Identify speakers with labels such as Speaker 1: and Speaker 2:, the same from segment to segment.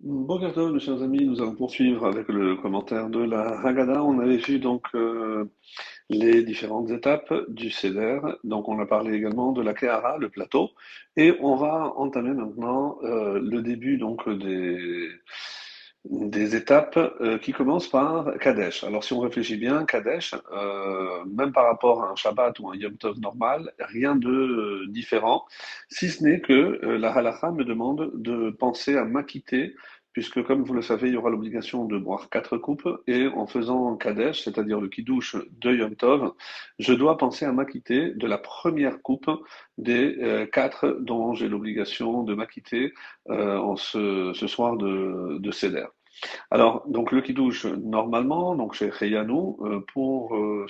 Speaker 1: Bonjour à mes chers amis, nous allons poursuivre avec le commentaire de la Haggadah. On avait vu donc euh, les différentes étapes du Seder. Donc on a parlé également de la Kehara, le plateau, et on va entamer maintenant euh, le début donc des des étapes euh, qui commencent par Kadesh. Alors si on réfléchit bien, Kadesh, euh, même par rapport à un Shabbat ou un Yom Tov normal, rien de euh, différent, si ce n'est que la halakha me demande de penser à m'acquitter puisque comme vous le savez, il y aura l'obligation de boire quatre coupes, et en faisant Kadesh, c'est-à-dire le Kiddush de Yom Tov, je dois penser à m'acquitter de la première coupe des quatre dont j'ai l'obligation de m'acquitter en ce, soir de, de. Alors, donc le Kiddush, normalement, donc chez Cheyanou, euh, pour euh,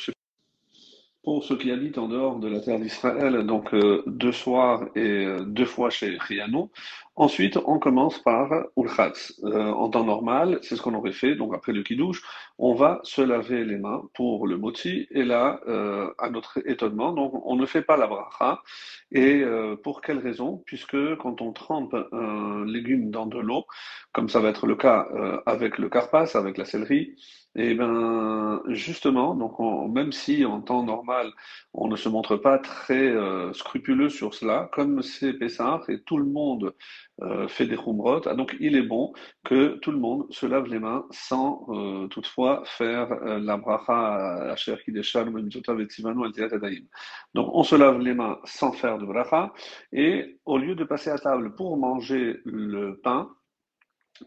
Speaker 1: pour ceux qui habitent en dehors de la terre d'Israël, donc euh, deux soirs et deux fois chez Riano. Ensuite, on commence par Ulchatz. Euh, en temps normal, c'est ce qu'on aurait fait. Donc après le Kiddush, on va se laver les mains pour le moti. Et là, euh, à notre étonnement, donc on ne fait pas la bracha. Et pour quelle raison? Puisque quand on trempe un légume dans de l'eau, comme ça va être le cas avec le carpas, avec la céleri, eh ben justement, donc même si en temps normal on ne se montre pas très euh, scrupuleux sur cela, comme c'est Pessah et tout le monde euh, fait des khumrot, ah, donc il est bon que tout le monde se lave les mains sans euh, toutefois faire la bracha à Cher Kideshal, Donc on se lave les mains sans faire de bracha et au lieu de passer à table pour manger le pain,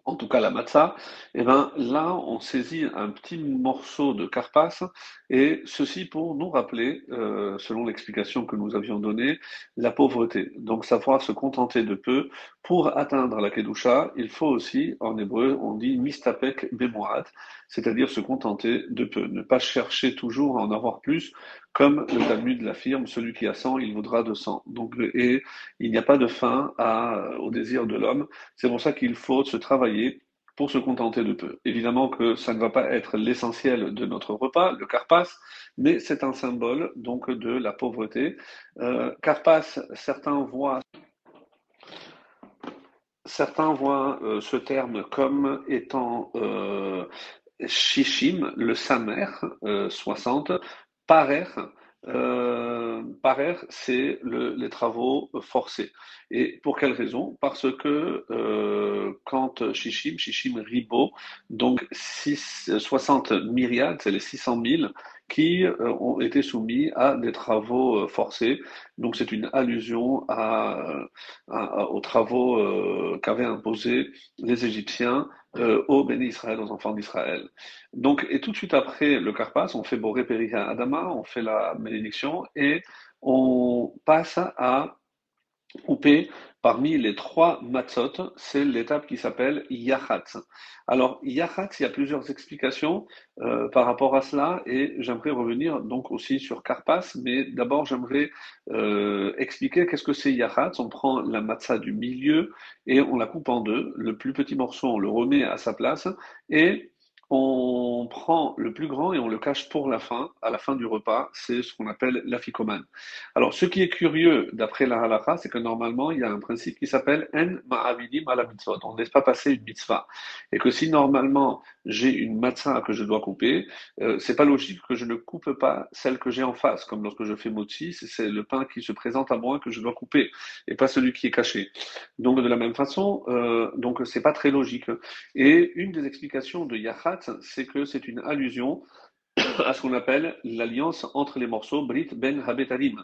Speaker 1: en tout cas la matzah, eh ben là on saisit un petit morceau de carpasse et ceci pour nous rappeler, euh, selon l'explication que nous avions donnée, la pauvreté. Donc savoir se contenter de peu pour atteindre la kedusha, il faut aussi en hébreu on dit mistapek bemoat, c'est-à-dire se contenter de peu, ne pas chercher toujours à en avoir plus, comme le Talmud l'affirme, celui qui a 100, il voudra 200. Donc, et il n'y a pas de fin à, au désir de l'homme. C'est pour ça qu'il faut se travailler pour se contenter de peu. Évidemment que ça ne va pas être l'essentiel de notre repas, le carpas, mais c'est un symbole donc de la pauvreté. Euh, carpas, certains voient certains voient euh, ce terme comme étant euh, shishim, le samer, euh, 60, parer, euh, parer, c'est le, les travaux forcés. Et pour quelle raison? Parce que euh, quand Shishim, Shishim Ribo, donc 6, 60 myriades, c'est les 600 000, qui euh, ont été soumis à des travaux euh, forcés. Donc c'est une allusion aux travaux euh, qu'avaient imposés les Égyptiens aux bénis Israël, aux enfants d'Israël. Donc, et tout de suite après le Carpas, on fait Boré Periha Adama, on fait la bénédiction et on passe à couper Parmi les trois matzot, c'est l'étape qui s'appelle Yachatz. Alors, Yachatz, il y a plusieurs explications euh, par rapport à cela et j'aimerais revenir donc aussi sur Karpas, mais d'abord j'aimerais euh, expliquer qu'est-ce que c'est Yachatz. On prend la matzah du milieu et on la coupe en deux. Le plus petit morceau, on le remet à sa place et on prend le plus grand et on le cache pour la fin, à la fin du repas, c'est ce qu'on appelle l'afikoman. Alors, ce qui est curieux d'après la halakha, c'est que normalement, il y a un principe qui s'appelle en ma'avidim mitzvot. On ne laisse pas passer une mitzvah. Et que si normalement, j'ai une matzah que je dois couper, euh, c'est pas logique que je ne coupe pas celle que j'ai en face, comme lorsque je fais motzi, c'est le pain qui se présente à moi que je dois couper, et pas celui qui est caché. Donc, de la même façon, euh, donc c'est pas très logique. Et une des explications de Yachat, c'est que c'est une allusion à ce qu'on appelle l'alliance entre les morceaux Brit Ben Habetarim.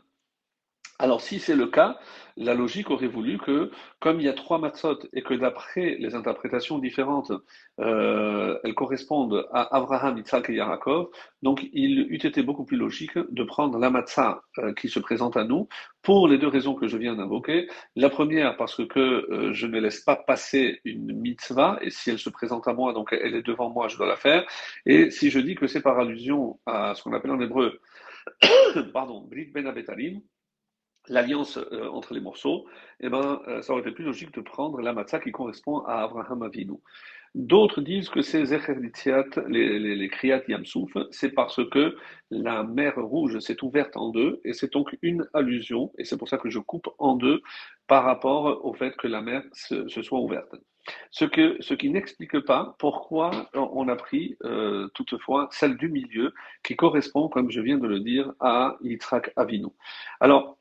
Speaker 1: Alors si c'est le cas, la logique aurait voulu que, comme il y a trois matzot et que d'après les interprétations différentes, euh, elles correspondent à Abraham, Yitzhak et Yaakov, donc il eût été beaucoup plus logique de prendre la matzah euh, qui se présente à nous pour les deux raisons que je viens d'invoquer. La première, parce que, euh, je ne laisse pas passer une mitzvah, et si elle se présente à moi, donc elle est devant moi, je dois la faire. Et si je dis que c'est par allusion à ce qu'on appelle en hébreu, pardon, Brit Ben Abetalim, l'alliance euh, entre les morceaux, eh ben, euh, ça aurait été plus logique de prendre la matzah qui correspond à Abraham Avinu. D'autres disent que c'est Zecher les, les, les Kriyat Yamsouf, c'est parce que la mer rouge s'est ouverte en deux, et c'est donc une allusion, et c'est pour ça que je coupe en deux par rapport au fait que la mer se, se soit ouverte. Ce, que, ce qui n'explique pas pourquoi on a pris euh, toutefois celle du milieu qui correspond, comme je viens de le dire, à Yitzhak Avinu. Alors,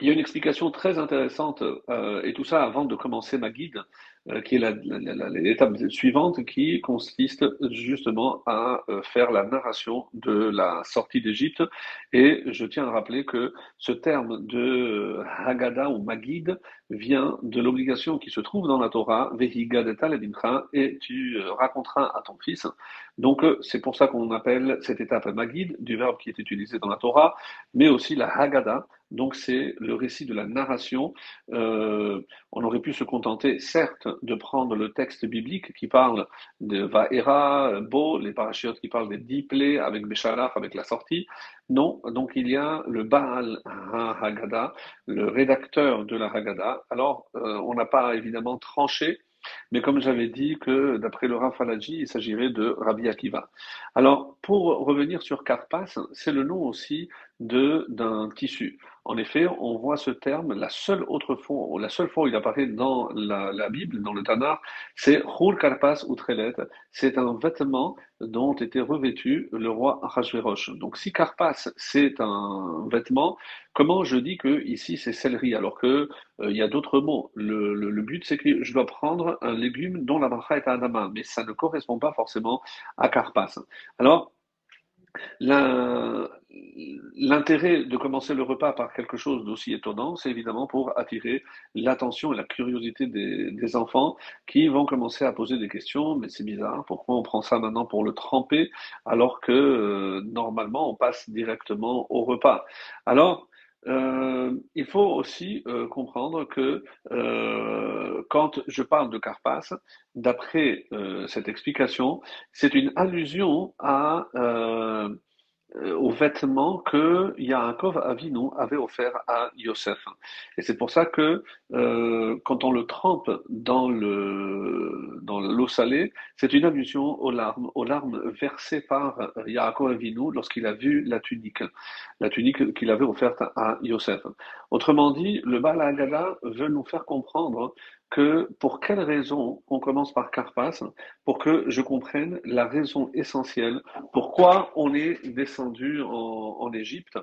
Speaker 1: il y a une explication très intéressante, euh, et tout ça avant de commencer ma guide, euh, qui est l'étape suivante, qui consiste justement à euh, faire la narration de la sortie d'Égypte. Et je tiens à rappeler que ce terme de Haggadah ou Magid vient de l'obligation qui se trouve dans la Torah, et tu raconteras à ton fils. Donc c'est pour ça qu'on appelle cette étape Magid, du verbe qui est utilisé dans la Torah, mais aussi la Haggadah. Donc c'est le récit de la narration. Euh, on aurait pu se contenter, certes, de prendre le texte biblique qui parle de Vaera, Bo, les parachutes qui parlent des dix plaies avec Béchalach, avec la sortie. Non, donc il y a le Baal Haggadah, le rédacteur de la Haggadah. Alors, euh, on n'a pas évidemment tranché mais comme j'avais dit que d'après le Rafalaji, il s'agirait de Rabbi Akiva. Alors, pour revenir sur Karpas, c'est le nom aussi d'un tissu. En effet, on voit ce terme, la seule autre fois, la seule fois où il apparaît dans la, Bible, dans le Tanakh, c'est Hul Karpas Utrelet. C'est un vêtement dont était revêtu le roi Achashverosh. Donc, si Karpas, c'est un vêtement, comment je dis que ici c'est céleri, alors que euh, il y a d'autres mots? Le, but, c'est que je dois prendre un légume dont la bracha est à Adama, mais ça ne correspond pas forcément à Karpas. Alors, L'intérêt de commencer le repas par quelque chose d'aussi étonnant, c'est évidemment pour attirer l'attention et la curiosité des, enfants qui vont commencer à poser des questions. Mais c'est bizarre, pourquoi on prend ça maintenant pour le tremper alors que euh, normalement on passe directement au repas? Alors, euh, il faut aussi euh, comprendre que quand je parle de Carpas, d'après cette explication, c'est une allusion à euh, aux vêtements que Yaakov Avinu avait offert à Yosef. Et c'est pour ça que euh, quand on le trempe dans le dans l'eau salée, c'est une allusion aux larmes, aux larmes versées par Yaakov Avinu lorsqu'il a vu la tunique, la tunique qu'il avait offerte à Yosef. Autrement dit, le Baal veut nous faire comprendre que pour quelle raison on commence par Carpas, pour que je comprenne la raison essentielle, pourquoi on est descendu en, Égypte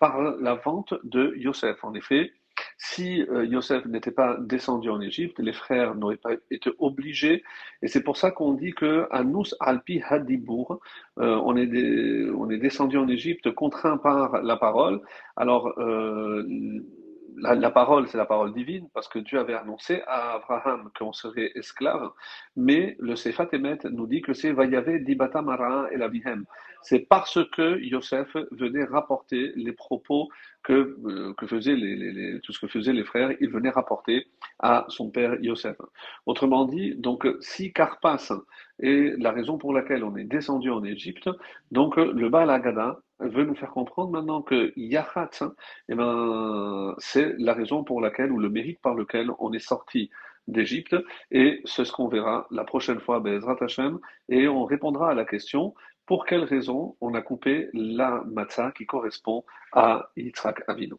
Speaker 1: par la vente de Yosef. En effet, si euh, Yosef n'était pas descendu en Égypte, les frères n'auraient pas été obligés. Et c'est pour ça qu'on dit que nous Alpi Hadibour, euh, on, est on est descendu en Égypte contraint par la parole. Alors, euh, la, parole, c'est la parole divine, parce que Dieu avait annoncé à Abraham qu'on serait esclave, mais le Sefat Emet nous dit que c'est Vayave Dibata Mara et la C'est parce que Yosef venait rapporter les propos que, euh, que faisaient les, tout ce que faisaient les frères, il venait rapporter à son père Yosef. Autrement dit, donc si Carpas est la raison pour laquelle on est descendu en Égypte, donc le Baal Agada veut nous faire comprendre maintenant que Yahat, eh ben, c'est la raison pour laquelle, ou le mérite par lequel on est sorti d'Égypte, et c'est ce qu'on verra la prochaine fois, Bezrat Hashem, et on répondra à la question pour quelle raison on a coupé la matzah qui correspond à Yitzhak Avinu?